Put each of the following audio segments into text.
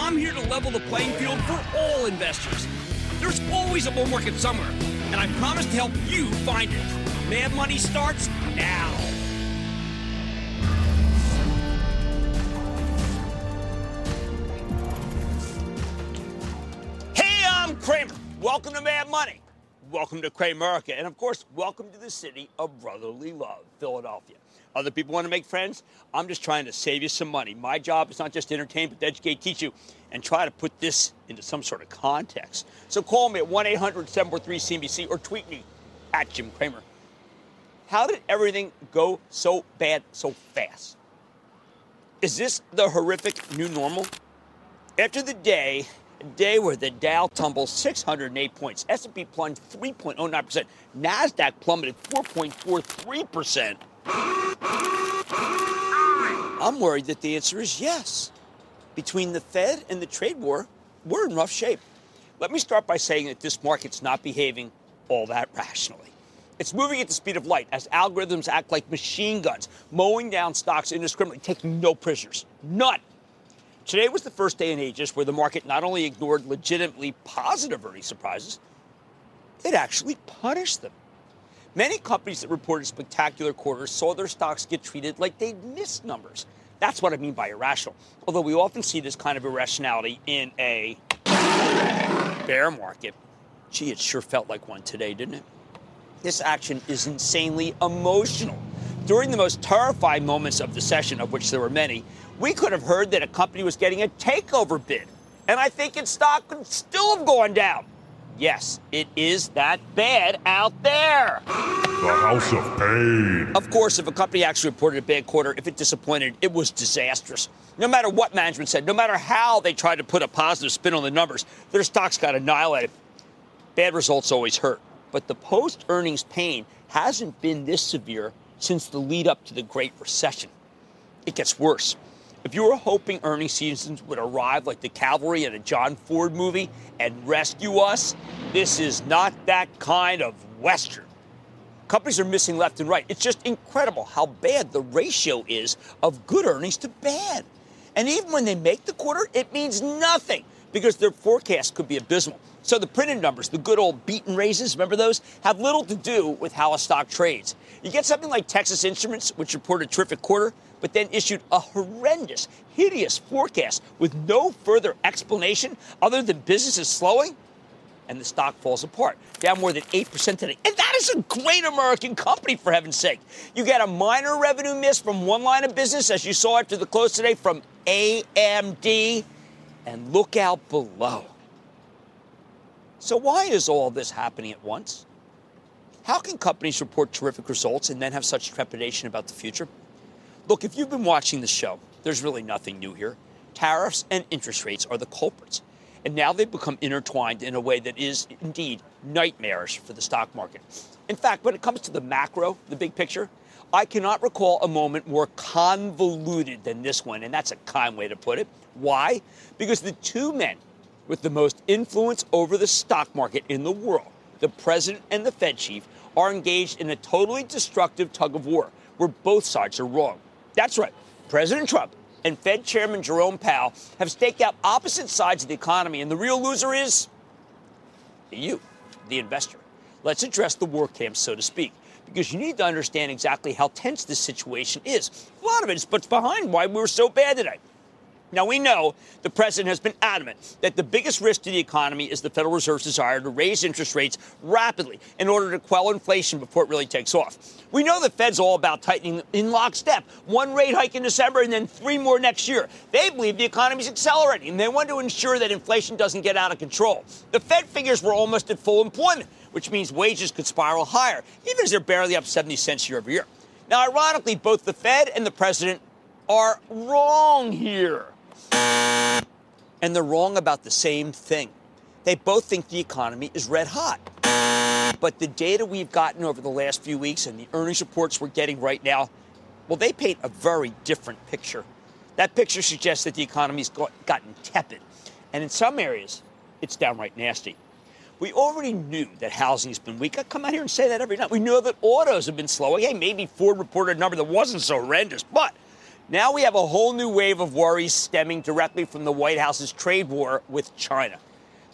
I'm here to level the playing field for all investors. There's always a bull market somewhere, and I promise to help you find it. Mad Money starts now. Hey, I'm Cramer. Welcome to Mad Money. Welcome to Cramerica. And of course, welcome to the city of brotherly love, Philadelphia. Other people want to make friends. I'm just trying to save you some money. My job is not just to entertain, but to educate, teach you, and try to put this into some sort of context. So call me at 1 800 743 CNBC or tweet me at Jim Cramer. How did everything go so bad so fast? Is this the horrific new normal? After the day, day where the Dow tumbled 608 points, S&P plunged 3.09%, Nasdaq plummeted 4.43%. I'm worried that the answer is yes. Between the Fed and the trade war, we're in rough shape. Let me start by saying that this market's not behaving all that rationally. It's moving at the speed of light as algorithms act like machine guns, mowing down stocks indiscriminately, taking no prisoners. None. Today was the first day in ages where the market not only ignored legitimately positive earnings surprises, it actually punished them. Many companies that reported spectacular quarters saw their stocks get treated like they'd missed numbers. That's what I mean by irrational. Although we often see this kind of irrationality in a bear market. Gee, it sure felt like one today, didn't it? This action is insanely emotional. During the most terrifying moments of the session, of which there were many, we could have heard that a company was getting a takeover bid. And I think its stock could still have gone down. Yes, it is that bad out there. The House of Pain. Of course, if a company actually reported a bad quarter, if it disappointed, it was disastrous. No matter what management said, no matter how they tried to put a positive spin on the numbers, their stocks got annihilated. Bad results always hurt. But the post earnings pain hasn't been this severe since the lead up to the Great Recession. It gets worse. If you were hoping earnings seasons would arrive like the cavalry in a John Ford movie and rescue us, this is not that kind of Western. Companies are missing left and right. It's just incredible how bad the ratio is of good earnings to bad. And even when they make the quarter, it means nothing because their forecast could be abysmal. So the printed numbers, the good old beaten raises, remember those, have little to do with how a stock trades. You get something like Texas Instruments, which reported a terrific quarter, but then issued a horrendous, hideous forecast with no further explanation other than business is slowing, and the stock falls apart, down more than 8% today. And that is a great American company, for heaven's sake. You get a minor revenue miss from one line of business, as you saw after the close today from AMD, and look out below. So, why is all this happening at once? How can companies report terrific results and then have such trepidation about the future? Look, if you've been watching the show, there's really nothing new here. Tariffs and interest rates are the culprits. And now they've become intertwined in a way that is indeed nightmarish for the stock market. In fact, when it comes to the macro, the big picture, I cannot recall a moment more convoluted than this one, and that's a kind way to put it. Why? Because the two men with the most influence over the stock market in the world, the president and the Fed chief, are engaged in a totally destructive tug of war where both sides are wrong. That's right. President Trump and Fed Chairman Jerome Powell have staked out opposite sides of the economy, and the real loser is you, the investor. Let's address the war camp, so to speak, because you need to understand exactly how tense this situation is. A lot of it is what's behind why we were so bad today. Now, we know the president has been adamant that the biggest risk to the economy is the Federal Reserve's desire to raise interest rates rapidly in order to quell inflation before it really takes off. We know the Fed's all about tightening in lockstep. One rate hike in December and then three more next year. They believe the economy's accelerating and they want to ensure that inflation doesn't get out of control. The Fed figures we're almost at full employment, which means wages could spiral higher, even as they're barely up 70 cents year over year. Now, ironically, both the Fed and the president are wrong here. And they're wrong about the same thing. They both think the economy is red hot. But the data we've gotten over the last few weeks and the earnings reports we're getting right now, well, they paint a very different picture. That picture suggests that the economy's gotten tepid. And in some areas, it's downright nasty. We already knew that housing's been weak. I come out here and say that every night. We know that autos have been slow. Hey, maybe Ford reported a number that wasn't so horrendous, but now we have a whole new wave of worries stemming directly from the White House's trade war with China.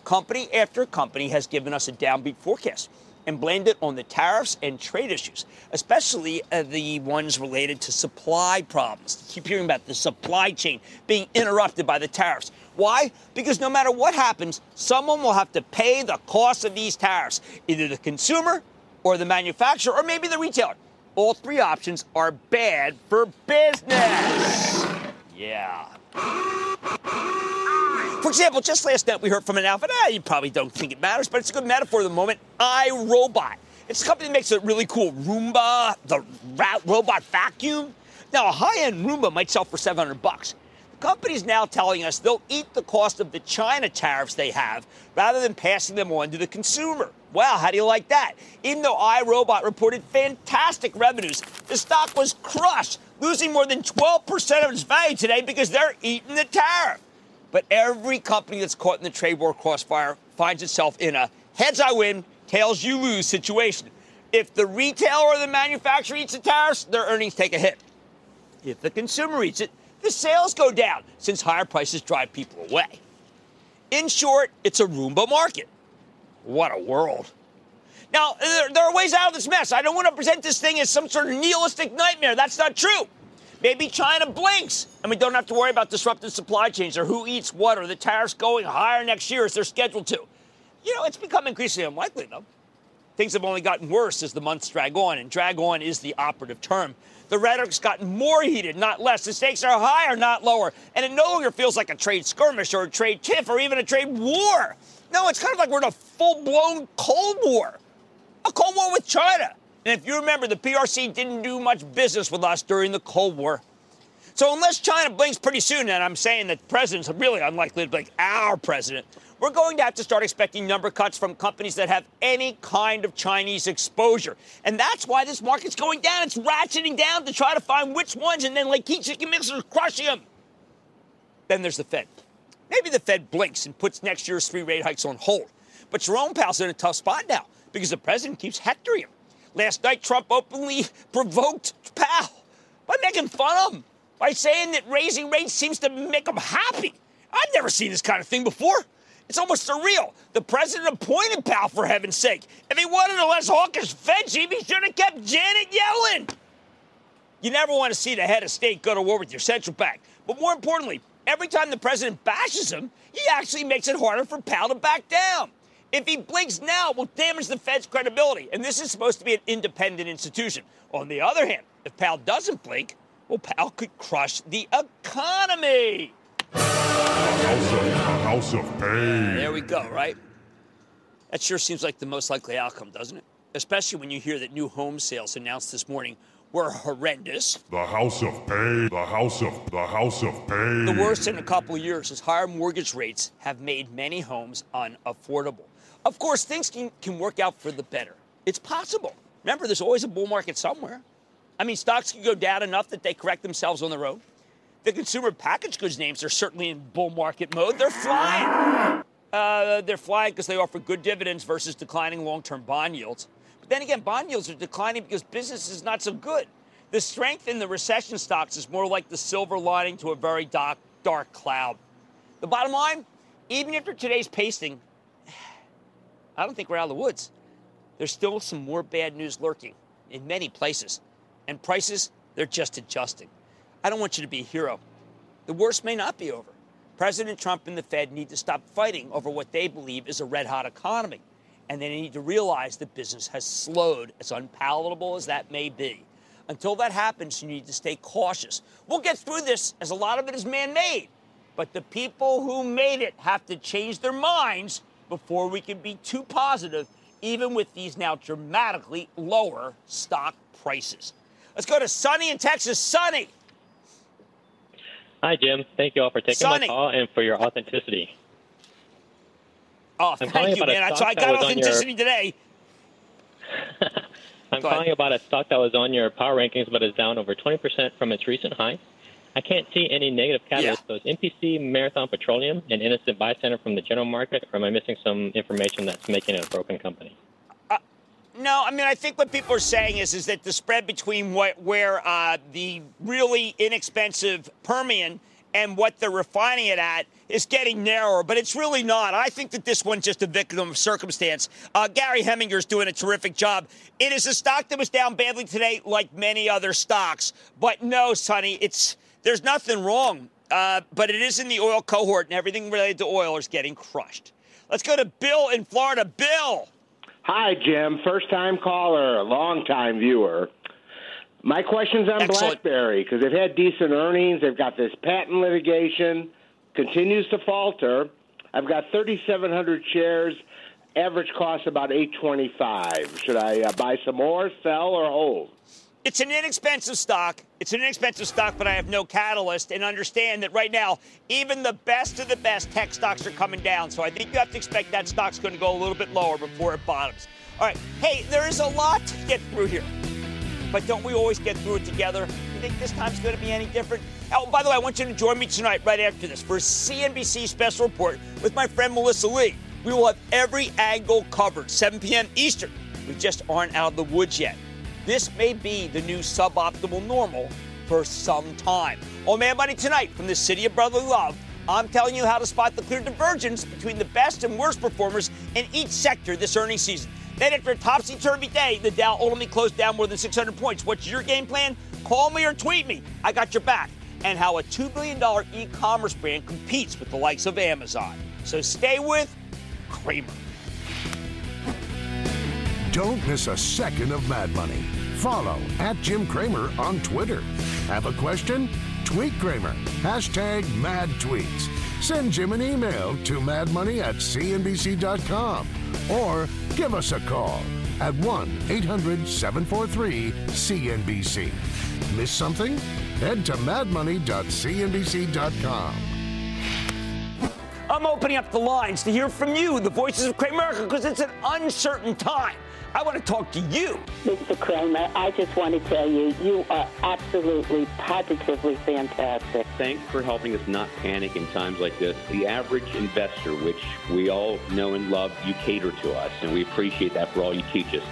Company after company has given us a downbeat forecast and blamed it on the tariffs and trade issues, especially uh, the ones related to supply problems. Keep hearing about the supply chain being interrupted by the tariffs. Why? Because no matter what happens, someone will have to pay the cost of these tariffs, either the consumer or the manufacturer or maybe the retailer. All three options are bad for business. Yeah. For example, just last night we heard from an outfit. Ah, you probably don't think it matters, but it's a good metaphor of the moment. iRobot. It's a company that makes a really cool Roomba, the robot vacuum. Now, a high-end Roomba might sell for 700 bucks. The company's now telling us they'll eat the cost of the China tariffs they have rather than passing them on to the consumer. Wow, how do you like that? Even though iRobot reported fantastic revenues, the stock was crushed, losing more than 12% of its value today because they're eating the tariff. But every company that's caught in the trade war crossfire finds itself in a heads I win, tails you lose situation. If the retailer or the manufacturer eats the tariffs, their earnings take a hit. If the consumer eats it, the sales go down since higher prices drive people away. In short, it's a Roomba market. What a world. Now, there, are ways out of this mess. I don't want to present this thing as some sort of nihilistic nightmare. That's not true. Maybe China blinks and we don't have to worry about disrupted supply chains or who eats what or the tariffs going higher next year as they're scheduled to. You know, it's become increasingly unlikely, though. Things have only gotten worse as the months drag on, and drag on is the operative term. The rhetoric's gotten more heated, not less. The stakes are higher, not lower. And it no longer feels like a trade skirmish or a trade tiff or even a trade war. No, it's kind of like we're in a full blown Cold War, a Cold War with China. And if you remember, the PRC didn't do much business with us during the Cold War. So unless China blinks pretty soon, and I'm saying that the president's really unlikely to blink, our president, we're going to have to start expecting number cuts from companies that have any kind of Chinese exposure. And that's why this market's going down. It's ratcheting down to try to find which ones, and then like chicken mixers crushing them. Then there's the Fed. Maybe the Fed blinks and puts next year's three rate hikes on hold. But Jerome Powell's in a tough spot now because the president keeps hectoring him. Last night, Trump openly provoked Powell by making fun of him, by saying that raising rates seems to make him happy. I've never seen this kind of thing before. It's almost surreal. The president appointed Powell, for heaven's sake. If he wanted a less hawkish Fed chief, he should have kept Janet Yellen. You never want to see the head of state go to war with your central bank. But more importantly, every time the president bashes him, he actually makes it harder for Powell to back down. If he blinks now, it will damage the Fed's credibility. And this is supposed to be an independent institution. On the other hand, if Powell doesn't blink, well, Powell could crush the economy. House of, house of pain. There we go, right? That sure seems like the most likely outcome, doesn't it? Especially when you hear that new home sales announced this morning were horrendous. The house of pain. The house of the house of pain. The worst in a couple of years as higher mortgage rates have made many homes unaffordable. Of course, things can, can work out for the better. It's possible. Remember, there's always a bull market somewhere. I mean, stocks can go down enough that they correct themselves on their own. The consumer packaged goods names are certainly in bull market mode. They're flying. Uh, they're flying because they offer good dividends versus declining long term bond yields. But then again, bond yields are declining because business is not so good. The strength in the recession stocks is more like the silver lining to a very dark, dark cloud. The bottom line, even after today's pasting, I don't think we're out of the woods. There's still some more bad news lurking in many places. And prices, they're just adjusting. I don't want you to be a hero. The worst may not be over. President Trump and the Fed need to stop fighting over what they believe is a red hot economy. And they need to realize that business has slowed, as unpalatable as that may be. Until that happens, you need to stay cautious. We'll get through this, as a lot of it is man made. But the people who made it have to change their minds before we can be too positive, even with these now dramatically lower stock prices. Let's go to Sunny in Texas. Sunny. Hi, Jim. Thank you all for taking Sonny. my call and for your authenticity. Oh, I'm thank you, man. So I got on your- authenticity today. I'm Go ahead. calling about a stock that was on your power rankings but is down over 20% from its recent high. I can't see any negative catalysts. Yeah. Those MPC, Marathon Petroleum, and Innocent Bystander from the general market, or am I missing some information that's making it a broken company? No, I mean I think what people are saying is is that the spread between what where uh, the really inexpensive Permian and what they're refining it at is getting narrower, but it's really not. I think that this one's just a victim of circumstance. Uh, Gary Heminger's doing a terrific job. It is a stock that was down badly today, like many other stocks. But no, Sonny, it's there's nothing wrong. Uh, but it is in the oil cohort, and everything related to oil is getting crushed. Let's go to Bill in Florida. Bill. Hi, Jim. First time caller, long time viewer. My question's on Excellent. BlackBerry because they've had decent earnings. They've got this patent litigation, continues to falter. I've got 3,700 shares. Average cost about 825. Should I uh, buy some more, sell, or hold? It's an inexpensive stock. It's an inexpensive stock, but I have no catalyst. And understand that right now, even the best of the best tech stocks are coming down. So I think you have to expect that stock's going to go a little bit lower before it bottoms. All right. Hey, there is a lot to get through here. But don't we always get through it together? You think this time's going to be any different? Oh, by the way, I want you to join me tonight right after this for a CNBC special report with my friend Melissa Lee. We will have every angle covered, 7 p.m. Eastern. We just aren't out of the woods yet. This may be the new suboptimal normal for some time. Oh Mad Money tonight from the city of brotherly love, I'm telling you how to spot the clear divergence between the best and worst performers in each sector this earnings season. Then, after a topsy turvy day, the Dow ultimately closed down more than 600 points. What's your game plan? Call me or tweet me. I got your back. And how a $2 billion e commerce brand competes with the likes of Amazon. So stay with Cramer. Don't miss a second of Mad Money. Follow at Jim Cramer on Twitter. Have a question? Tweet Cramer. Hashtag mad tweets. Send Jim an email to madmoney at cnbc.com or give us a call at 1 800 743 CNBC. Miss something? Head to madmoney.cnbc.com. I'm opening up the lines to hear from you, the voices of America, because it's an uncertain time. I want to talk to you. Mr. Cramer, I just want to tell you, you are absolutely, positively fantastic. Thanks for helping us not panic in times like this. The average investor, which we all know and love, you cater to us, and we appreciate that for all you teach us.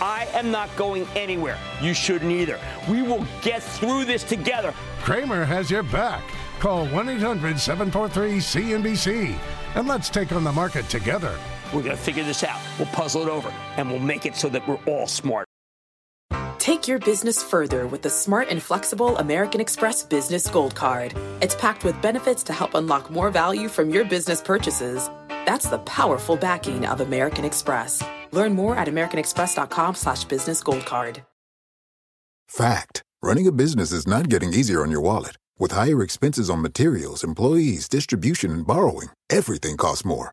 I am not going anywhere. You shouldn't either. We will get through this together. Cramer has your back. Call 1 800 743 CNBC and let's take on the market together. We're going to figure this out. We'll puzzle it over, and we'll make it so that we're all smart. Take your business further with the smart and flexible American Express Business Gold Card. It's packed with benefits to help unlock more value from your business purchases. That's the powerful backing of American Express. Learn more at americanexpress.com slash business gold card. Fact. Running a business is not getting easier on your wallet. With higher expenses on materials, employees, distribution, and borrowing, everything costs more.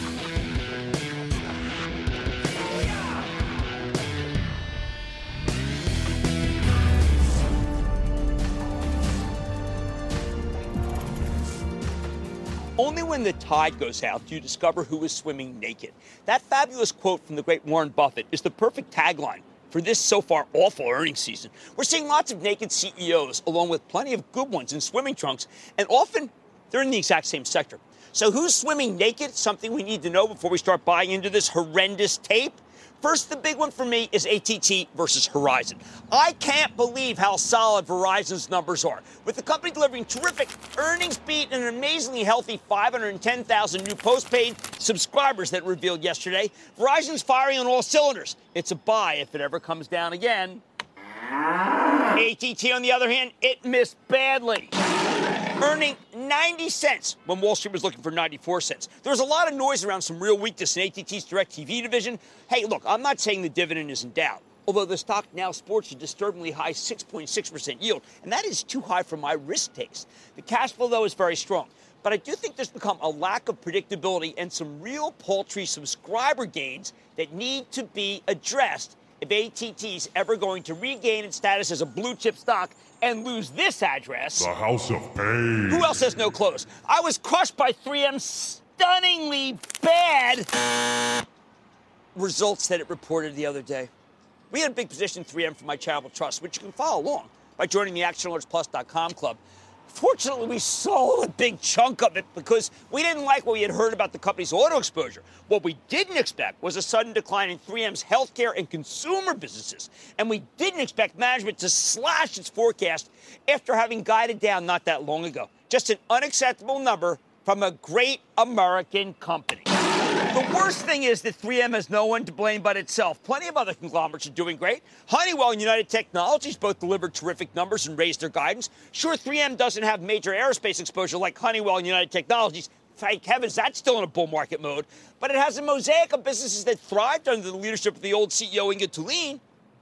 Only when the tide goes out do you discover who is swimming naked. That fabulous quote from the great Warren Buffett is the perfect tagline for this so far awful earnings season. We're seeing lots of naked CEOs, along with plenty of good ones in swimming trunks, and often they're in the exact same sector. So, who's swimming naked? Something we need to know before we start buying into this horrendous tape. First, the big one for me is ATT versus Verizon. I can't believe how solid Verizon's numbers are. With the company delivering terrific earnings beat and an amazingly healthy 510,000 new postpaid subscribers that revealed yesterday, Verizon's firing on all cylinders. It's a buy if it ever comes down again. ATT, on the other hand, it missed badly earning 90 cents when Wall Street was looking for 94 cents. There was a lot of noise around some real weakness in ATT's TV division. Hey, look, I'm not saying the dividend is in doubt. Although the stock now sports a disturbingly high 6.6% yield, and that is too high for my risk taste. The cash flow, though, is very strong. But I do think there's become a lack of predictability and some real paltry subscriber gains that need to be addressed if ATT's ever going to regain its status as a blue chip stock and lose this address. The House of Pain. Who else has no clothes? I was crushed by 3M's stunningly bad results that it reported the other day. We had a big position 3M for my charitable trust, which you can follow along by joining the ActionAlertsPlus.com club. Fortunately, we sold a big chunk of it because we didn't like what we had heard about the company's auto exposure. What we didn't expect was a sudden decline in 3M's healthcare and consumer businesses. And we didn't expect management to slash its forecast after having guided down not that long ago. Just an unacceptable number from a great American company. Worst thing is that 3M has no one to blame but itself. Plenty of other conglomerates are doing great. Honeywell and United Technologies both delivered terrific numbers and raised their guidance. Sure, 3M doesn't have major aerospace exposure like Honeywell and United Technologies. Thank heavens that's still in a bull market mode. But it has a mosaic of businesses that thrived under the leadership of the old CEO Inge Thulin.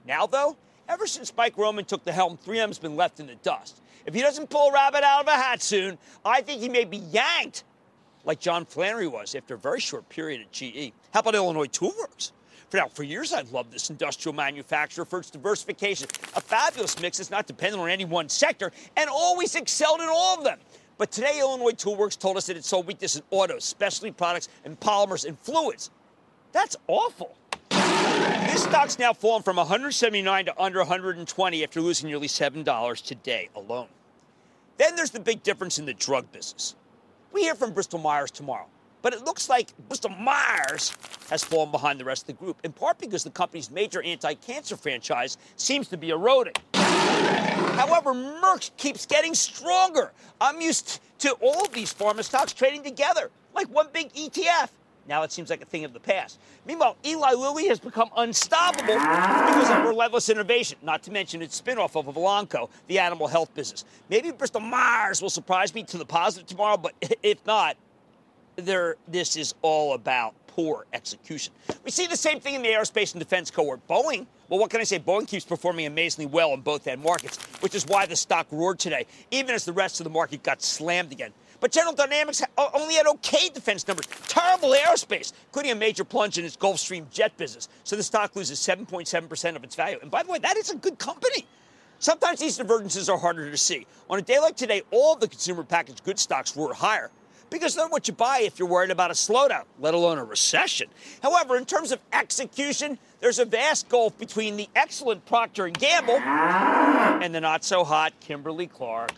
Now, though, ever since Mike Roman took the helm, 3M's been left in the dust. If he doesn't pull a rabbit out of a hat soon, I think he may be yanked like John Flannery was after a very short period at GE. How about Illinois Toolworks? For now, for years, I've loved this industrial manufacturer for its diversification. A fabulous mix that's not dependent on any one sector and always excelled in all of them. But today, Illinois Toolworks told us that it saw weakness in autos, specialty products, and polymers and fluids. That's awful. This stock's now fallen from 179 to under 120 after losing nearly $7 today alone. Then there's the big difference in the drug business. We hear from Bristol Myers tomorrow. But it looks like Bristol Myers has fallen behind the rest of the group, in part because the company's major anti cancer franchise seems to be eroding. However, Merck keeps getting stronger. I'm used to all of these pharma stocks trading together, like one big ETF. Now it seems like a thing of the past. Meanwhile, Eli Lilly has become unstoppable because of relentless innovation, not to mention its spinoff of Elanco, the animal health business. Maybe Bristol Myers will surprise me to the positive tomorrow, but if not, there, this is all about poor execution. We see the same thing in the aerospace and defense cohort. Boeing, well, what can I say? Boeing keeps performing amazingly well in both end markets, which is why the stock roared today, even as the rest of the market got slammed again. But General Dynamics only had okay defense numbers, terrible aerospace, including a major plunge in its Gulfstream jet business. So the stock loses 7.7% of its value. And by the way, that is a good company. Sometimes these divergences are harder to see. On a day like today, all of the consumer packaged goods stocks were higher because they're what you buy if you're worried about a slowdown, let alone a recession. However, in terms of execution, there's a vast gulf between the excellent Procter & Gamble and the not so hot Kimberly Clark.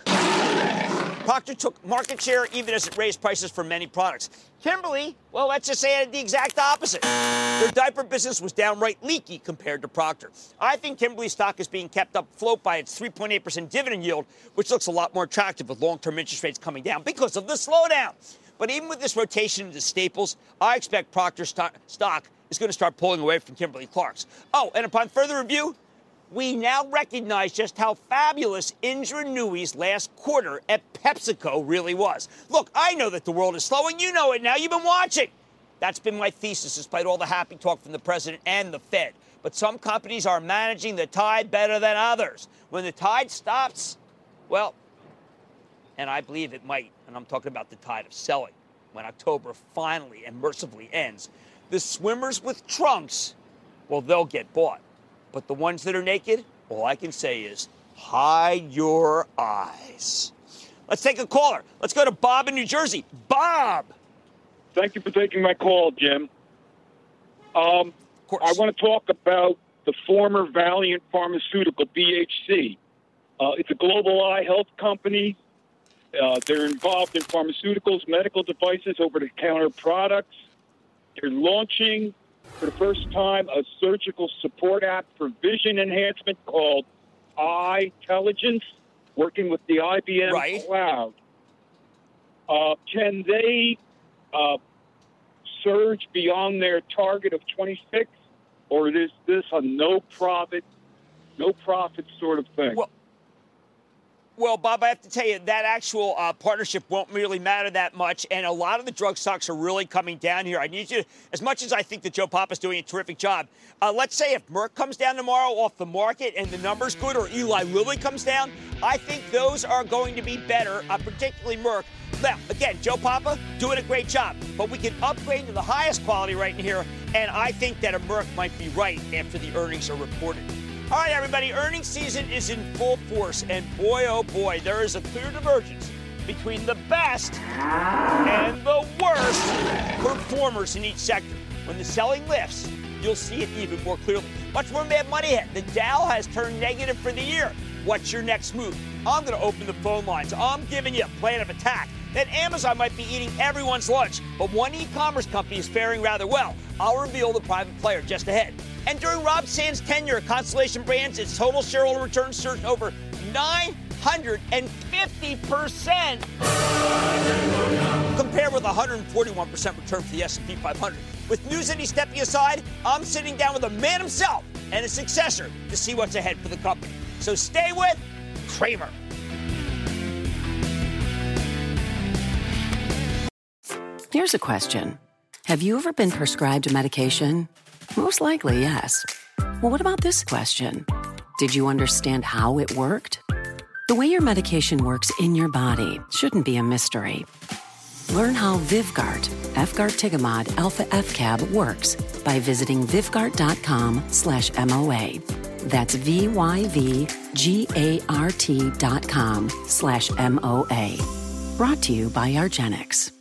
Procter took market share even as it raised prices for many products. Kimberly, well, let's just say the exact opposite. Their diaper business was downright leaky compared to Procter. I think Kimberly stock is being kept up afloat by its 3.8% dividend yield, which looks a lot more attractive with long-term interest rates coming down because of the slowdown. But even with this rotation into staples, I expect Procter stock is going to start pulling away from Kimberly Clark's. Oh, and upon further review, we now recognize just how fabulous Indra Nooyi's last quarter at PepsiCo really was. Look, I know that the world is slowing. You know it now. You've been watching. That's been my thesis despite all the happy talk from the president and the Fed. But some companies are managing the tide better than others. When the tide stops, well, and I believe it might, and I'm talking about the tide of selling, when October finally and mercifully ends, the swimmers with trunks, well, they'll get bought. But the ones that are naked, all I can say is hide your eyes. Let's take a caller. Let's go to Bob in New Jersey. Bob! Thank you for taking my call, Jim. Um, I want to talk about the former Valeant Pharmaceutical, BHC. Uh, it's a global eye health company. Uh, they're involved in pharmaceuticals, medical devices, over the counter products. They're launching for the first time a surgical support app for vision enhancement called Eye Intelligence, working with the IBM Right. Cloud. Uh, can they uh, surge beyond their target of 26, or is this a no profit, no profit sort of thing? Well, Well, Bob, I have to tell you that actual uh, partnership won't really matter that much, and a lot of the drug stocks are really coming down here. I need you, to, as much as I think that Joe Papa's doing a terrific job. Uh, let's say if Merck comes down tomorrow off the market and the numbers good, or Eli Lilly comes down, I think those are going to be better, uh, particularly Merck. Now, again, Joe Papa doing a great job, but we can upgrade to the highest quality right in here, and I think that a Merck might be right after the earnings are reported. All right, everybody, earnings season is in full force, and boy, oh boy, there is a clear divergence between the best and the worst performers in each sector. When the selling lifts, you'll see it even more clearly. Much more Mad Money hit. The Dow has turned negative for the year. What's your next move? I'm going to open the phone lines. I'm giving you a plan of attack. That Amazon might be eating everyone's lunch, but one e-commerce company is faring rather well. I'll reveal the private player just ahead. And during Rob Sands' tenure at Constellation Brands, its total shareholder return surged over 950% compared with 141% return for the S&P 500. With news he's stepping aside, I'm sitting down with the man himself and his successor to see what's ahead for the company. So stay with Cramer. Here's a question Have you ever been prescribed a medication? Most likely, yes. Well, what about this question? Did you understand how it worked? The way your medication works in your body shouldn't be a mystery. Learn how Vyvgart, Fgart Alpha FCAB works by visiting vyvgart.com slash MOA. That's V-Y-V-G-A-R-T dot com slash M-O-A. Brought to you by argenx.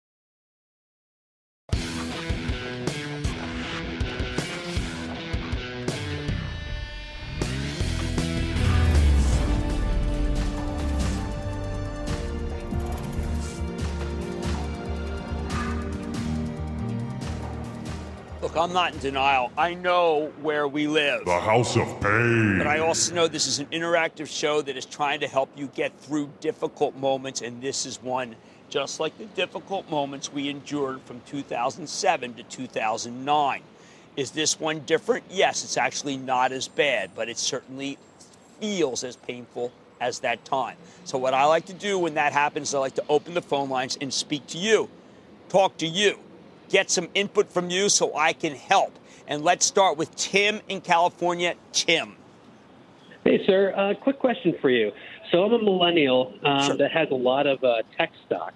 Look, I'm not in denial. I know where we live. The House of Pain. But I also know this is an interactive show that is trying to help you get through difficult moments, and this is one just like the difficult moments we endured from 2007 to 2009. Is this one different? Yes, it's actually not as bad, but it certainly feels as painful as that time. So, what I like to do when that happens, I like to open the phone lines and speak to you, talk to you get some input from you so I can help. And let's start with Tim in California. Tim. Hey, sir. Uh, quick question for you. So I'm a millennial um, sure. that has a lot of uh, tech stocks.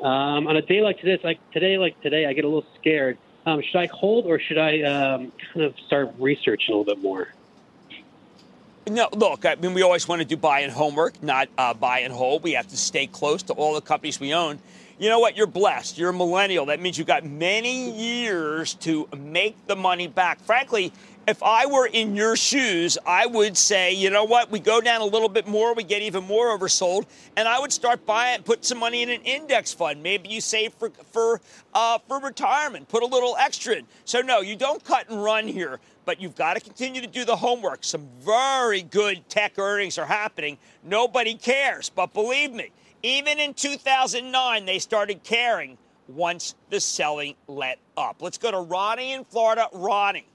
Um, on a day like today, like today, like today, I get a little scared. Um, should I hold or should I um, kind of start researching a little bit more? No, look, I mean, we always want to do buy and homework, not uh, buy and hold. We have to stay close to all the companies we own. You know what? You're blessed. You're a millennial. That means you've got many years to make the money back. Frankly, if I were in your shoes, I would say, you know what? We go down a little bit more, we get even more oversold, and I would start buying, put some money in an index fund. Maybe you save for for uh, for retirement, put a little extra in. So no, you don't cut and run here, but you've got to continue to do the homework. Some very good tech earnings are happening. Nobody cares, but believe me, even in 2009, they started caring once the selling let up. Let's go to Ronnie in Florida. Ronnie.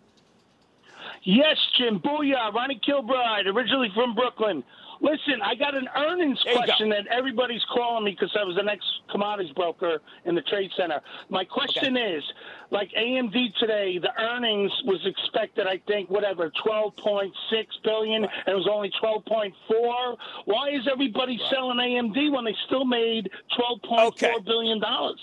Yes, Jim. Booyah. Ronnie Kilbride, originally from Brooklyn. Listen, I got an earnings question that everybody's calling me because I was an ex commodities broker in the trade center. My question okay. is like AMD today, the earnings was expected, I think, whatever, 12.6 billion, right. and it was only 12.4. Why is everybody right. selling AMD when they still made 12.4 okay. billion dollars?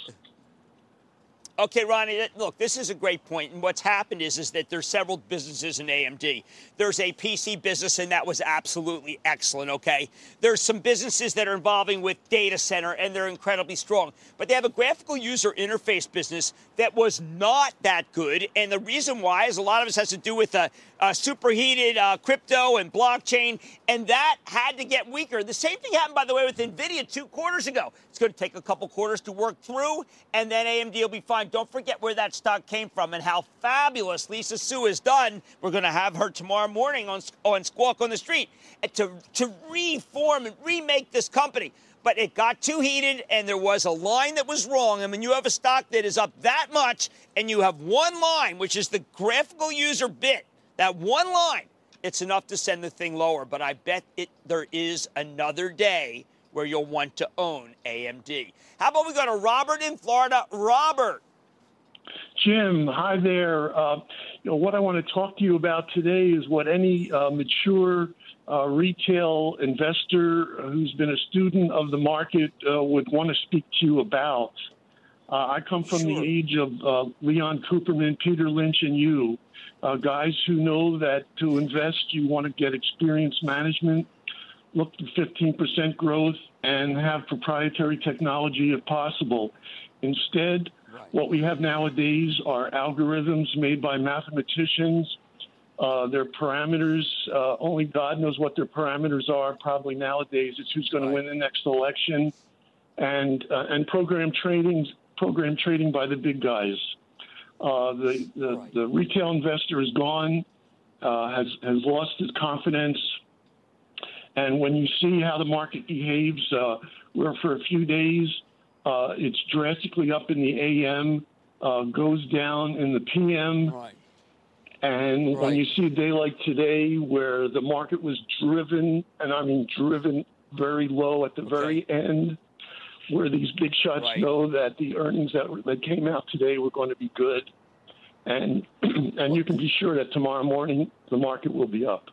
Okay, Ronnie, look, this is a great point. And what's happened is, is that there's several businesses in AMD. There's a PC business, and that was absolutely excellent, okay? There's some businesses that are involving with data center, and they're incredibly strong. But they have a graphical user interface business that was not that good. And the reason why is a lot of this has to do with uh, uh, superheated uh, crypto and blockchain, and that had to get weaker. The same thing happened, by the way, with NVIDIA two quarters ago. It's going to take a couple quarters to work through, and then AMD will be fine. Don't forget where that stock came from and how fabulous Lisa Su has done. We're going to have her tomorrow morning on, on Squawk on the Street eh, to, to reform and remake this company. But it got too heated, and there was a line that was wrong. And when you have a stock that is up that much, and you have one line, which is the graphical user bit, that one line, it's enough to send the thing lower. But I bet it there is another day where you'll want to own AMD. How about we go to Robert in Florida? Robert. Jim, hi there. Uh, you know, what I want to talk to you about today is what any uh, mature uh, retail investor who's been a student of the market uh, would want to speak to you about. Uh, I come from sure. the age of uh, Leon Cooperman, Peter Lynch, and you, guys who know that to invest, you want to get experienced management look for 15% growth and have proprietary technology if possible. Instead. What we have nowadays are algorithms made by mathematicians. Uh, their parameters, uh, only God knows what their parameters are. Probably nowadays, it's who's going right. to win the next election, and uh, and program trading, program trading by the big guys. Uh, the the, right. the, retail investor is gone, uh, has has lost his confidence and when you see how the market behaves, uh, where for a few days uh, it's drastically up in the AM, uh, goes down in the PM. Right. And right. when you see a day like today where the market was driven, and I mean driven very low at the okay. very end, where these big shots right. know that the earnings that, that came out today were going to be good. And, and you can be sure that tomorrow morning the market will be up.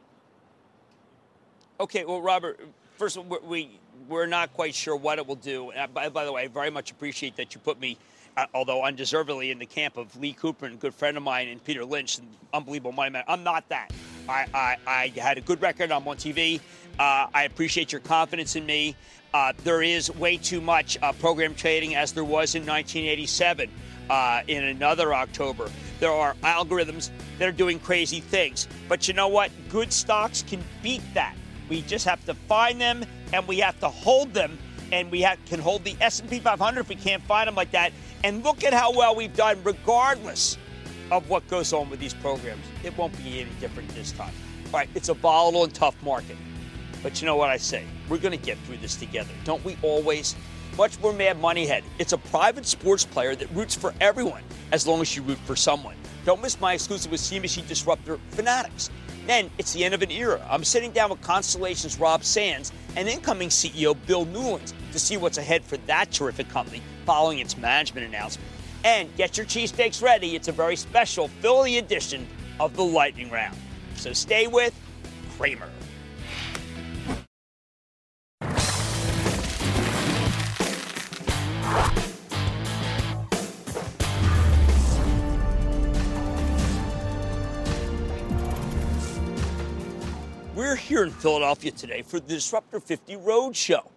Okay, well, Robert, first of all, we we're not quite sure what it will do. And by, by the way, I very much appreciate that you put me, uh, although undeservedly, in the camp of Lee Cooperman a good friend of mine and Peter Lynch, an unbelievable money man. I'm not that. I, I, I had a good record. I'm on TV. Uh, I appreciate your confidence in me. Uh, there is way too much uh, program trading as there was in 1987 uh, in another October. There are algorithms that are doing crazy things. But you know what? Good stocks can beat that. We just have to find them and we have to hold them. And we have, can hold the S&P 500 if we can't find them like that. And look at how well we've done, regardless of what goes on with these programs. It won't be any different this time. All right, it's a volatile and tough market. But you know what I say? We're going to get through this together. Don't we always? Much more Mad Moneyhead. It's a private sports player that roots for everyone as long as you root for someone. Don't miss my exclusive with CNBC Disruptor Fanatics. Then it's the end of an era. I'm sitting down with Constellation's Rob Sands and incoming CEO Bill Newlands to see what's ahead for that terrific company following its management announcement. And get your cheesesteaks ready. It's a very special Philly edition of the Lightning Round. So stay with Cramer. Here in Philadelphia today for the Disruptor 50 Roadshow,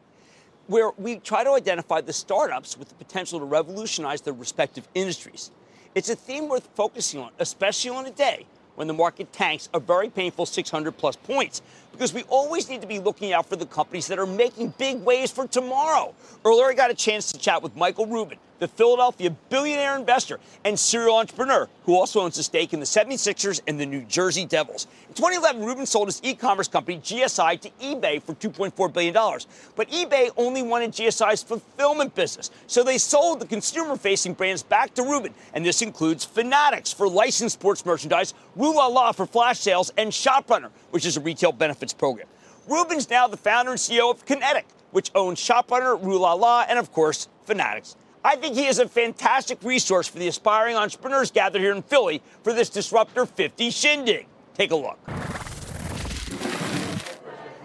where we try to identify the startups with the potential to revolutionize their respective industries. It's a theme worth focusing on, especially on a day when the market tanks a very painful 600 plus points, because we always need to be looking out for the companies that are making big waves for tomorrow. Earlier, I got a chance to chat with Michael Rubin, the Philadelphia billionaire investor and serial entrepreneur who also owns a stake in the 76ers and the New Jersey Devils. In 2011, Rubin sold his e-commerce company GSI to eBay for $2.4 billion. But eBay only wanted GSI's fulfillment business, so they sold the consumer-facing brands back to Rubin, and this includes Fanatics for licensed sports merchandise, Rue La La for flash sales, and ShopRunner, which is a retail benefits program. Rubin's now the founder and CEO of Kynetic, which owns ShopRunner, Rue La La, and of course, Fanatics. I think he is a fantastic resource for the aspiring entrepreneurs gathered here in Philly for this Disruptor 50 shindig. Take a look.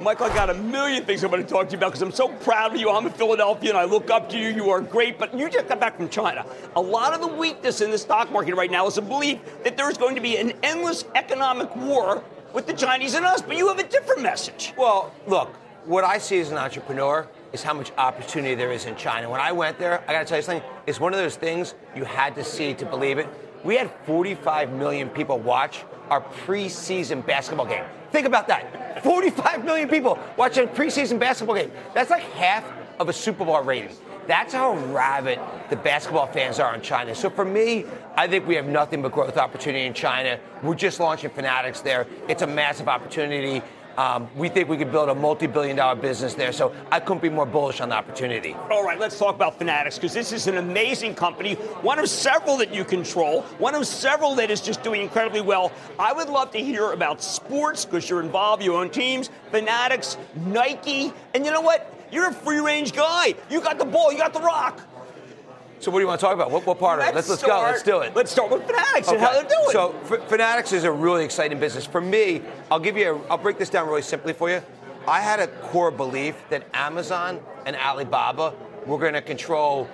Michael, I got a million things I want to talk to you about because I'm so proud of you. I'm a Philadelphia and I look up to you. You are great, but you just got back from China. A lot of the weakness in the stock market right now is a belief that there is going to be an endless economic war with the Chinese and us, but you have a different message. Well, look, what I see as an entrepreneur is how much opportunity there is in China. When I went there, I got to tell you something, it's one of those things you had to see to believe it. We had 45 million people watch our preseason basketball game. Think about that. 45 million people watching a preseason basketball game. That's like half of a Super Bowl rating. That's how rabid the basketball fans are in China. So for me, I think we have nothing but growth opportunity in China. We're just launching Fanatics there. It's a massive opportunity. Um, we think we could build a multi-billion dollar business there. So I couldn't be more bullish on the opportunity. All right, let's talk about Fanatics because this is an amazing company, one of several that you control, one of several that is just doing incredibly well. I would love to hear about sports because you're involved, you own teams, Fanatics, Nike, and you know what? You're a free range guy. You got the ball, you got the rock. So what do you want to talk about? What, what part let's of it? Let's, let's start, go. Let's do it. Let's start with Fanatics okay. and how they're doing. So F- Fanatics is a really exciting business. For me, I'll give you. A, I'll break this down really simply for you. I had a core belief that Amazon and Alibaba were going to control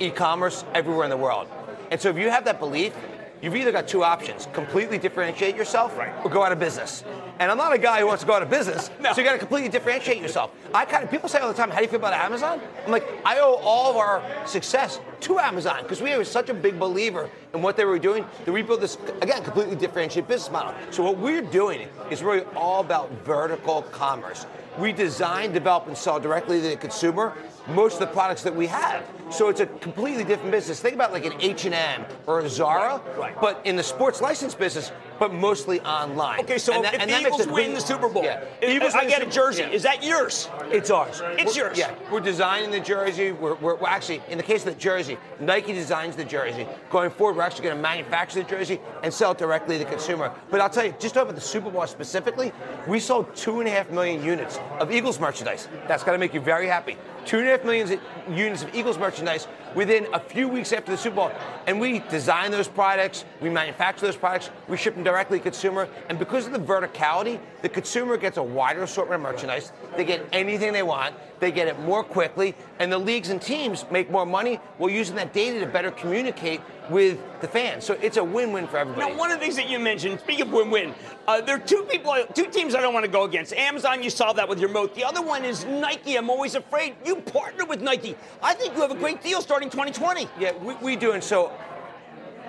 e-commerce everywhere in the world. And so if you have that belief, you've either got two options: completely differentiate yourself, right. or go out of business. And I'm not a guy who wants to go out of business, no. so you got to completely differentiate yourself. I kind of people say all the time, "How do you feel about Amazon?" I'm like, I owe all of our success to Amazon because we were such a big believer in what they were doing to rebuild this again completely differentiated business model. So what we're doing is really all about vertical commerce. We design, develop, and sell directly to the consumer most of the products that we have. So it's a completely different business. Think about like an H&M or a Zara, right, right. but in the sports license business, but mostly online. Okay, so and if that, the Eagles win the Super Bowl, yeah. if, Eagles I get a jersey. yeah. Is that yours? It's ours. It's We're- yours. Yeah, we're designing the jersey. We're, we're, we're actually, in the case of the jersey, Nike designs the jersey. Going forward, we're actually going to manufacture the jersey and sell it directly to the consumer. But I'll tell you, just over the Super Bowl specifically, we sold two and a half million units of Eagles merchandise. That's got to make you very happy. Two and a half million units of Eagles merchandise within a few weeks after the Super Bowl. And we design those products, we manufacture those products, we ship them directly to consumer. And because of the verticality, the consumer gets a wider assortment of merchandise. They get anything they want, they get it more quickly, and the leagues and teams make more money while using that data to better communicate with the fans. So it's a win-win for everybody. Now, one of the things that you mentioned, speaking of win-win, uh, there are two people, two teams I don't want to go against. Amazon, you solved that with your moat. The other one is Nike. I'm always afraid. You partner with Nike. I think you have a great deal starting 2020. Yeah, we, we do. And so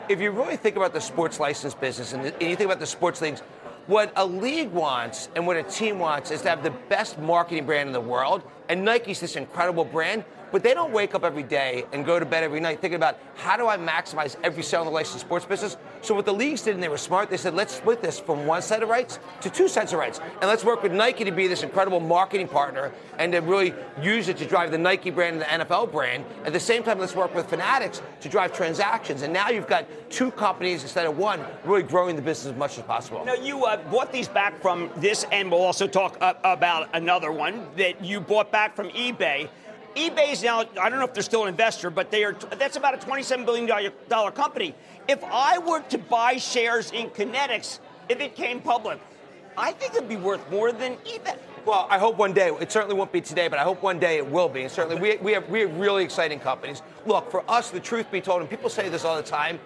if you really think about the sports license business and, and you think about the sports leagues, what a league wants and what a team wants is to have the best marketing brand in the world. And Nike's this incredible brand, but they don't wake up every day and go to bed every night thinking about how do I maximize every sale in the licensed sports business. So what the leagues did, and they were smart, they said let's split this from one set of rights to two sets of rights, and let's work with Nike to be this incredible marketing partner and to really use it to drive the Nike brand and the NFL brand. At the same time, let's work with Fanatics to drive transactions. And now you've got two companies instead of one, really growing the business as much as possible. Now, you uh, bought these back from this, and we'll also talk uh, about another one that you bought back from eBay. eBay is now, I don't know if they're still an investor, but they are, that's about a $27 billion company. If I were to buy shares in Kynetics, if it came public, I think it'd be worth more than eBay. Well, I hope one day. It certainly won't be today, but I hope one day it will be. And certainly, we, we, have, we have really exciting companies. Look, for us, the truth be told, and people say this all the time,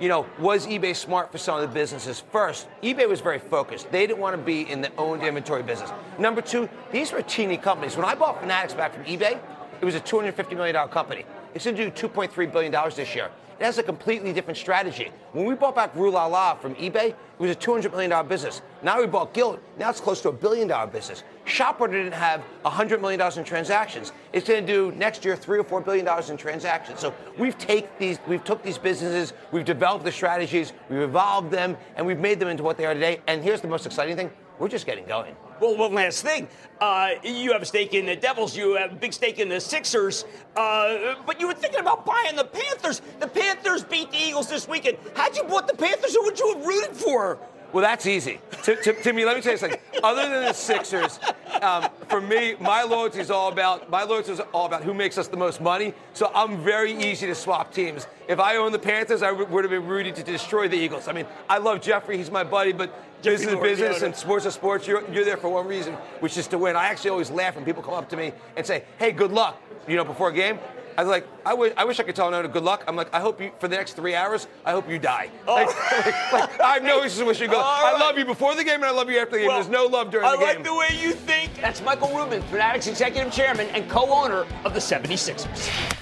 you know, was eBay smart for some of the businesses? First, eBay was very focused. They didn't want to be in the owned inventory business. Number two, these were teeny companies. When I bought Fanatics back from eBay, it was a $250 million company. It's going to do $2.3 billion this year. It has a completely different strategy. When we bought back Rue La La from eBay, it was a $200 million business. Now we bought Gilt. Now it's close to a billion dollar business. Shopper didn't have $100 million in transactions. It's going to do next year three or four billion dollars in transactions. So we've take these, we've took these businesses, we've developed the strategies, we've evolved them, and we've made them into what they are today. And here's the most exciting thing: we're just getting going. Well, one last thing. Uh, you have a stake in the Devils. You have a big stake in the Sixers. Uh, but you were thinking about buying the Panthers. The Panthers beat the Eagles this weekend. How'd you bought the Panthers? Who would you have rooted for? Well, that's easy. To, to, Timmy, let me tell you something. Other than the Sixers, um, for me, my loyalty is all about my loyalty is all about who makes us the most money. So I'm very easy to swap teams. If I owned the Panthers, I would have been rooted to destroy the Eagles. I mean, I love Jeffrey; he's my buddy, but business is business and sports is sports. You're, you're there for one reason, which is to win. I actually always laugh when people come up to me and say, "Hey, good luck," you know, before a game. I was like, I wish, I wish I could tell no good luck. I'm like, I hope you, for the next three hours, I hope you die. Oh. Like, like, like, I have no issues wishing good luck. I love you before the game and I love you after the game. Well, There's no love during I the game. I like the way you think. That's Michael Rubin, Fanatics Executive Chairman and co-owner of the 76ers.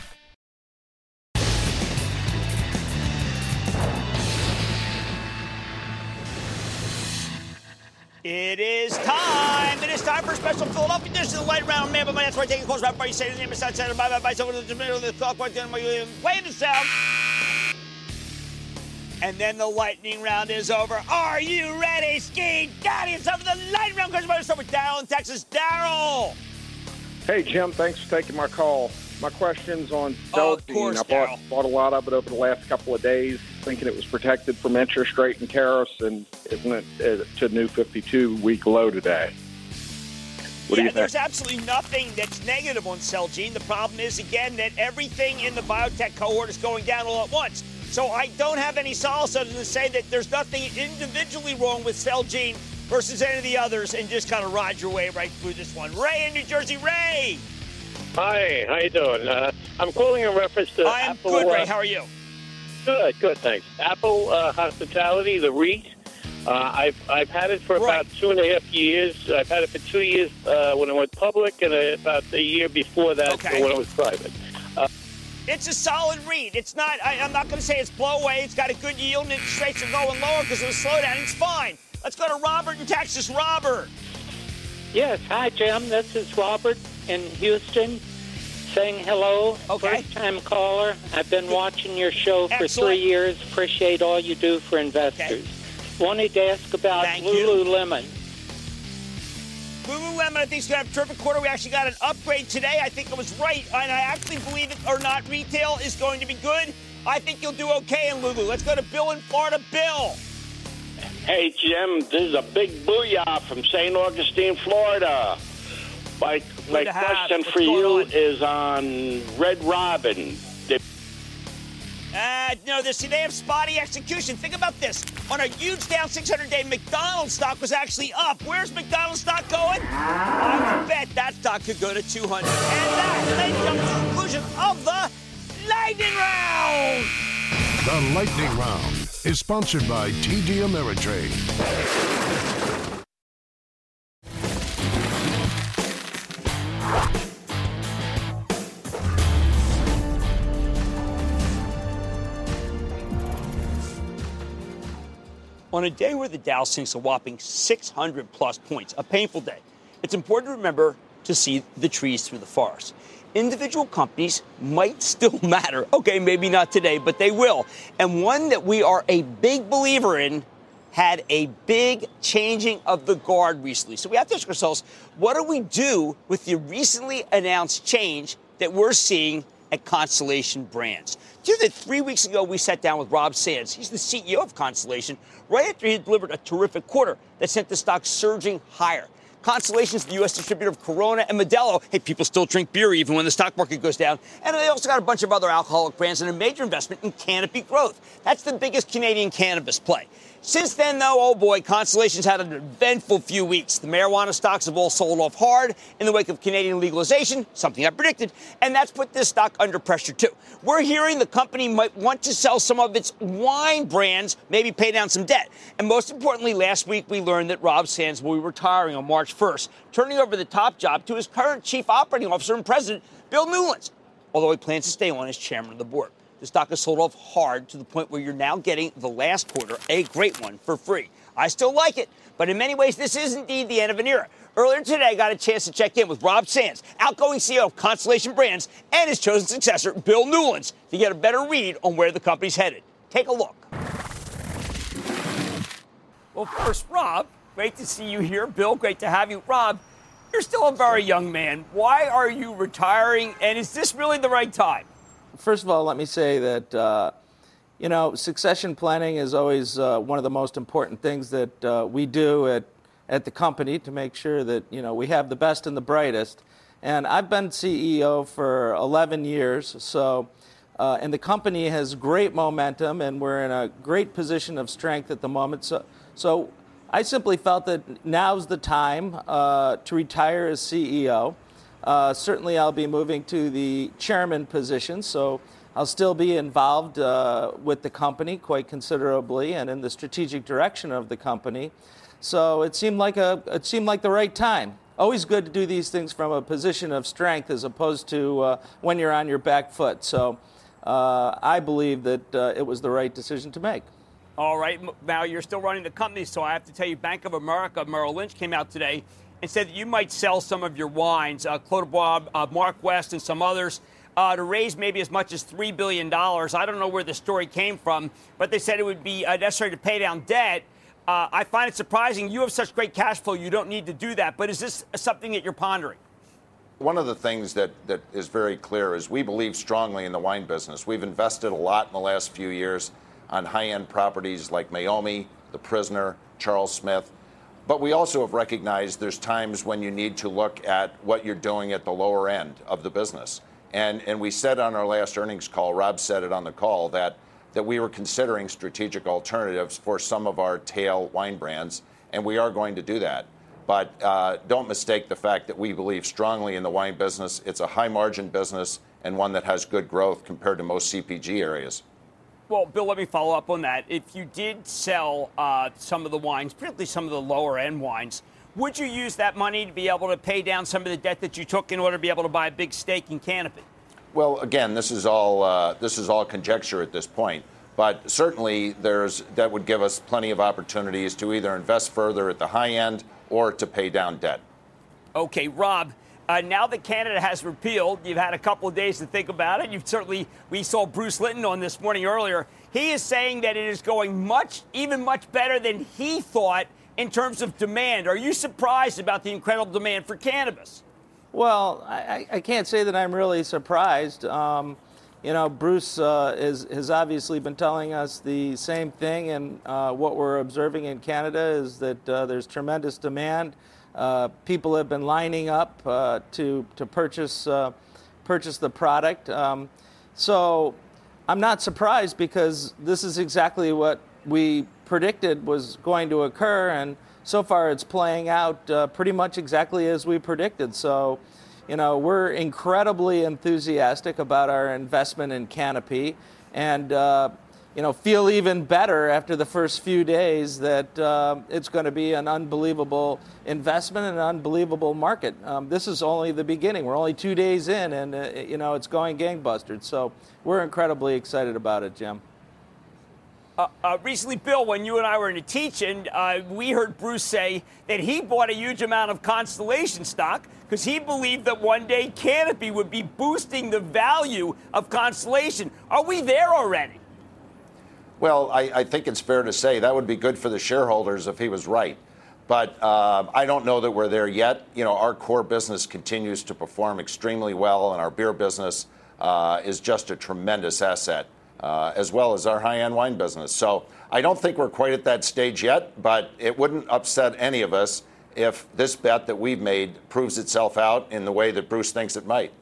It is time. It is time for a special Philadelphia edition of the light round man. But my that's why I taking calls right by you say the name of South Center. Bye bye bye. So the middle of the clock right then play the sound. And then the lightning round is over. Are you ready, Ski Daddy? It's time for the lightning round. Going to start with Daryl in Texas. Daryl. Hey Jim, thanks for taking my call. My question's on Oh, of course, I bought, bought a lot of it over the last couple of days, thinking it was protected from interest rate and tariffs, and isn't it uh, to new 52-week low today? What do yeah, you think? there's absolutely nothing that's negative on Celgene. The problem is, again, that everything in the biotech cohort is going down all at once. So I don't have any solace other than to say that there's nothing individually wrong with Celgene versus any of the others and just kind of ride your way right through this one. Ray in New Jersey. Ray! Hi, how you doing? Uh, I'm calling in reference to I am Apple. good, Ray. uh, How are you? Good, good, thanks. Apple uh, Hospitality, the REIT. Uh, I've I've had it for about two and a half years. I've had it for two years uh, when it went public, and uh, about a year before that Okay. when it was private. Uh, It's a solid read. It's not, I, I'm not going to say it's blow away. It's got a good yield and interest rates are going lower because of the slowdown. It's fine. Let's go to Robert in Texas. Robert. Yes, hi Jim. This is Robert in Houston saying hello. Okay. First time caller. I've been watching your show for Excellent. three years. Appreciate all you do for investors. Wanted to ask about Thank you. Lululemon. Lululemon, I think, is going to have a terrific quarter. We actually got an upgrade today. I think it was right, and I actually believe it or not, retail is going to be good. I think you'll do okay in Lulu. Let's go to Bill in Florida. Bill. Hey, Jim, this is a big booyah from St. Augustine, Florida. My, my question What's for you on? is on Red Robin. They- Uh, no, this, see, they have spotty execution. Think about this. On a huge down 600 day, McDonald's stock was actually up. Where's McDonald's stock going? I would bet that stock could go to 200. And that, ladies and gentlemen, the conclusion of the Lightning Round. The Lightning Round is sponsored by TD Ameritrade. On a day where the Dow sinks a whopping 600 plus points, a painful day, it's important to remember to see the trees through the forest. Individual companies might still matter. Okay, maybe not today, but they will. And one that we are a big believer in had a big changing of the guard recently. So we have to ask ourselves, what do we do with the recently announced change that we're seeing at Constellation Brands? Do you know that three weeks ago we sat down with Rob Sands? He's the CEO of Constellation, right after he delivered a terrific quarter that sent the stock surging higher. Constellation is the U.S. distributor of Corona and Modelo. Hey, people still drink beer even when the stock market goes down. And they also got a bunch of other alcoholic brands and a major investment in Canopy Growth. That's the biggest Canadian cannabis play. Since then, though, oh boy, Constellation's had an eventful few weeks. The marijuana stocks have all sold off hard in the wake of Canadian legalization, something I predicted, and that's put this stock under pressure too. We're hearing the company might want to sell some of its wine brands, maybe pay down some debt. And most importantly, last week we learned that Rob Sands will be retiring on March 1st, turning over the top job to his current chief operating officer and president, Bill Newlands, although he plans to stay on as chairman of the board. The stock has sold off hard to the point where you're now getting the last quarter, a great one, for free. I still like it, but in many ways, this is indeed the end of an era. Earlier today, I got a chance to check in with Rob Sands, outgoing CEO of Constellation Brands, and his chosen successor, Bill Newlands, to get a better read on where the company's headed. Take a look. Well, first, Rob, great to see you here. Bill, great to have you. Rob, you're still a very young man. Why are you retiring, and is this really the right time? First of all, let me say that uh, you know succession planning is always uh, one of the most important things that uh, we do at at the company to make sure that you know we have the best and the brightest. And I've been CEO for 11 years, so. Uh, and the company has great momentum, and we're in a great position of strength at the moment. So, so I simply felt that now's the time uh, to retire as CEO. Uh, certainly, I'll be moving to the chairman position, so I'll still be involved uh, with the company quite considerably and in the strategic direction of the company. So it seemed like a it seemed like the right time. Always good to do these things from a position of strength as opposed to uh, when you're on your back foot. So uh, I believe that uh, it was the right decision to make. All right, now you're still running the company, so I have to tell you, Bank of America, Merrill Lynch came out today and said that you might sell some of your wines, uh, Clos du Bois, uh, Mark West, and some others. Uh, to raise maybe as much as $3 billion. I don't know where the story came from, but they said it would be uh, necessary to pay down debt. Uh, I find it surprising. You have such great cash flow, you don't need to do that. But is this something that you're pondering? One of the things that, that is very clear is we believe strongly in the wine business. We've invested a lot in the last few years on high end properties like Meiomi, The Prisoner, Charles Smith. But we also have recognized there's times when you need to look at what you're doing at the lower end of the business. And, and we said on our last earnings call, Rob said it on the call, that, that we were considering strategic alternatives for some of our tail wine brands, and we are going to do that. But uh, don't mistake the fact that we believe strongly in the wine business. It's a high margin business and one that has good growth compared to most CPG areas. Well, Bill, let me follow up on that. If you did sell uh, some of the wines, particularly some of the lower end wines, would you use that money to be able to pay down some of the debt that you took in order to be able to buy a big stake in Canopy? Well, again, this is all uh, this is all conjecture at this point. But certainly, there's that would give us plenty of opportunities to either invest further at the high end or to pay down debt. Okay, Rob. Uh, now that Canada has repealed, you've had a couple of days to think about it. You've certainly, we saw Bruce Linton on this morning earlier. He is saying that it is going much, even much better than he thought in terms of demand. Are you surprised about the incredible demand for cannabis? Well, I, I can't say that I'm really surprised. Um, you know, Bruce uh, is, has obviously been telling us the same thing, and uh, what we're observing in Canada is that uh, there's tremendous demand. Uh, people have been lining up uh, to to purchase uh, purchase the product. Um, so I'm not surprised because this is exactly what we predicted was going to occur, and so far it's playing out uh, pretty much exactly as we predicted. So. You know, we're incredibly enthusiastic about our investment in Canopy, and uh, you know, feel even better after the first few days that uh, it's going to be an unbelievable investment and an unbelievable market. Um, this is only the beginning. We're only two days in, and uh, you know it's going gangbusters. So we're incredibly excited about it, Jim. Uh, uh, recently, Bill, when you and I were in a teaching, uh, we heard Bruce say that he bought a huge amount of Constellation stock because he believed that one day Canopy would be boosting the value of Constellation. Are we there already? Well, I, I, think it's fair to say that would be good for the shareholders if he was right. But uh, I don't know that we're there yet. You know, our core business continues to perform extremely well, and our beer business uh, is just a tremendous asset, uh, as well as our high-end wine business. So I don't think we're quite at that stage yet, but it wouldn't upset any of us if this bet that we've made proves itself out in the way that Bruce thinks it might.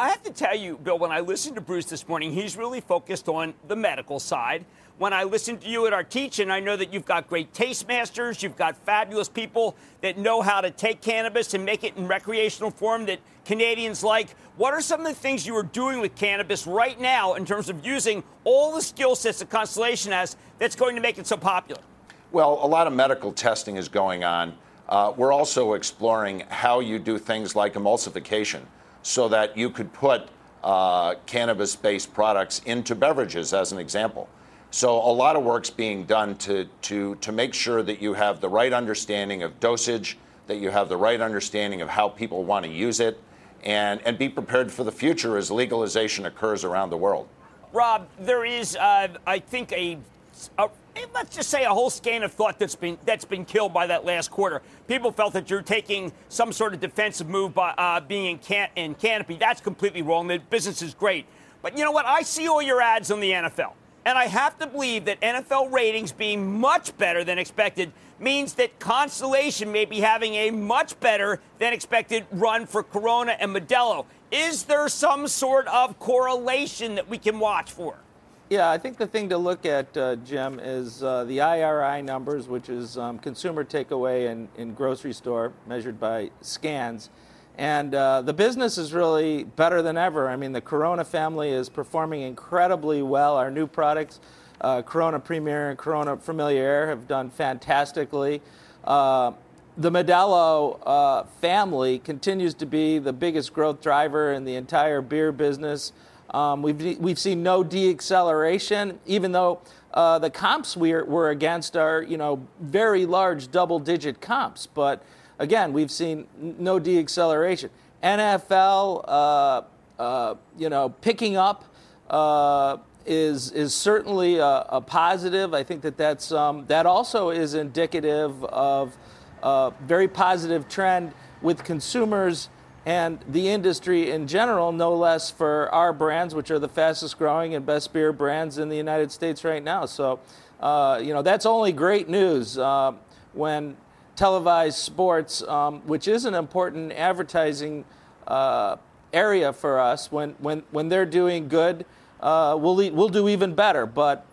I have to tell you, Bill, when I listened to Bruce this morning, he's really focused on the medical side. When I listened to you at our teaching, I know that you've got great taste masters, you've got fabulous people that know how to take cannabis and make it in recreational form that Canadians like. What are some of the things you are doing with cannabis right now in terms of using all the skill sets that Constellation has that's going to make it so popular? Well, a lot of medical testing is going on. Uh, we're also exploring how you do things like emulsification so that you could put uh, cannabis based products into beverages, as an example. So, a lot of work's being done to, to, to make sure that you have the right understanding of dosage, that you have the right understanding of how people want to use it, and, and be prepared for the future as legalization occurs around the world. Rob, there is, uh, I think, a, a let's just say a whole skein of thought that's been that's been killed by that last quarter. People felt that you're taking some sort of defensive move by uh, being in, can- in canopy. That's completely wrong. The business is great, but you know what? I see all your ads on the NFL, and I have to believe that NFL ratings being much better than expected means that Constellation may be having a much better than expected run for Corona and Modelo. Is there some sort of correlation that we can watch for? Yeah, I think the thing to look at, uh, Jim, is uh, the IRI numbers, which is um, consumer takeaway in, in grocery store measured by scans. And uh, the business is really better than ever. I mean, the Corona family is performing incredibly well. Our new products, uh, Corona Premier and Corona Familiar, have done fantastically. Uh, the Modelo uh, family continues to be the biggest growth driver in the entire beer business. Um, we've, we've seen no deacceleration, even though uh, the comps we're, we're against are, you know, very large double-digit comps. But again, we've seen no deacceleration. NFL, uh, uh, you know, picking up uh, is is certainly a, a, positive. I think that that's um, that also is indicative of a very positive trend with consumers and the industry in general, no less for our brands, which are the fastest growing and best beer brands in the United States right now. So, uh, you know, that's only great news uh, when televised sports, um, which is an important advertising uh, area for us, when, when, when they're doing good, uh, we'll, we'll do even better. But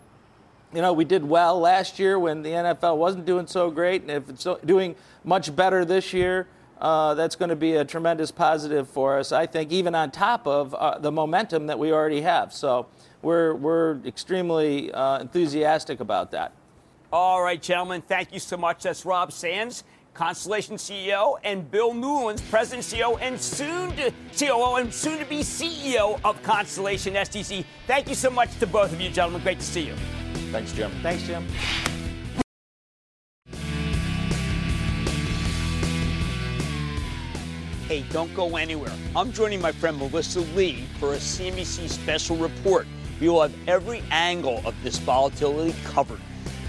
you know, we did well last year when the NFL wasn't doing so great, and if it's doing much better this year, uh, that's going to be a tremendous positive for us, I think, even on top of uh, the momentum that we already have. So we're, we're extremely uh, enthusiastic about that. All right, gentlemen, thank you so much. That's Rob Sands, Constellation CEO, and Bill Newlands, President, CEO, and soon to COO and soon to be CEO of Constellation STZ. Thank you so much to both of you, gentlemen. Great to see you. Thanks, Jim. Thanks, Jim. Hey, don't go anywhere. I'm joining my friend Melissa Lee for a CNBC special report. We will have every angle of this volatility covered.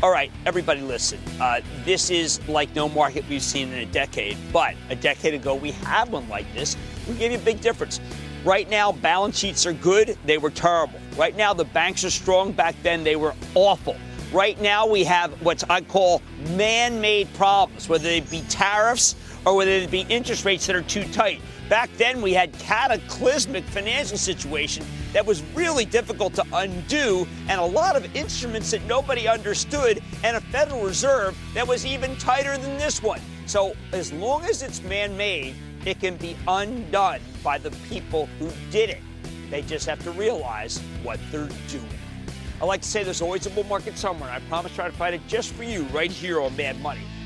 All right, everybody listen. Uh, this is like no market we've seen in a decade, but a decade ago we had one like this. We gave you a big difference. Right now, balance sheets are good, they were terrible. Right now, the banks are strong, back then they were awful. Right now, we have what I call man made problems, whether they be tariffs or whether it be interest rates that are too tight. Back then, we had cataclysmic financial situation that was really difficult to undo, and a lot of instruments that nobody understood, and a Federal Reserve that was even tighter than this one. So, as long as it's man made, it can be undone by the people who did it. They just have to realize what they're doing. I like to say there's always a bull market somewhere, I promise to try to find it just for you right here on Mad Money.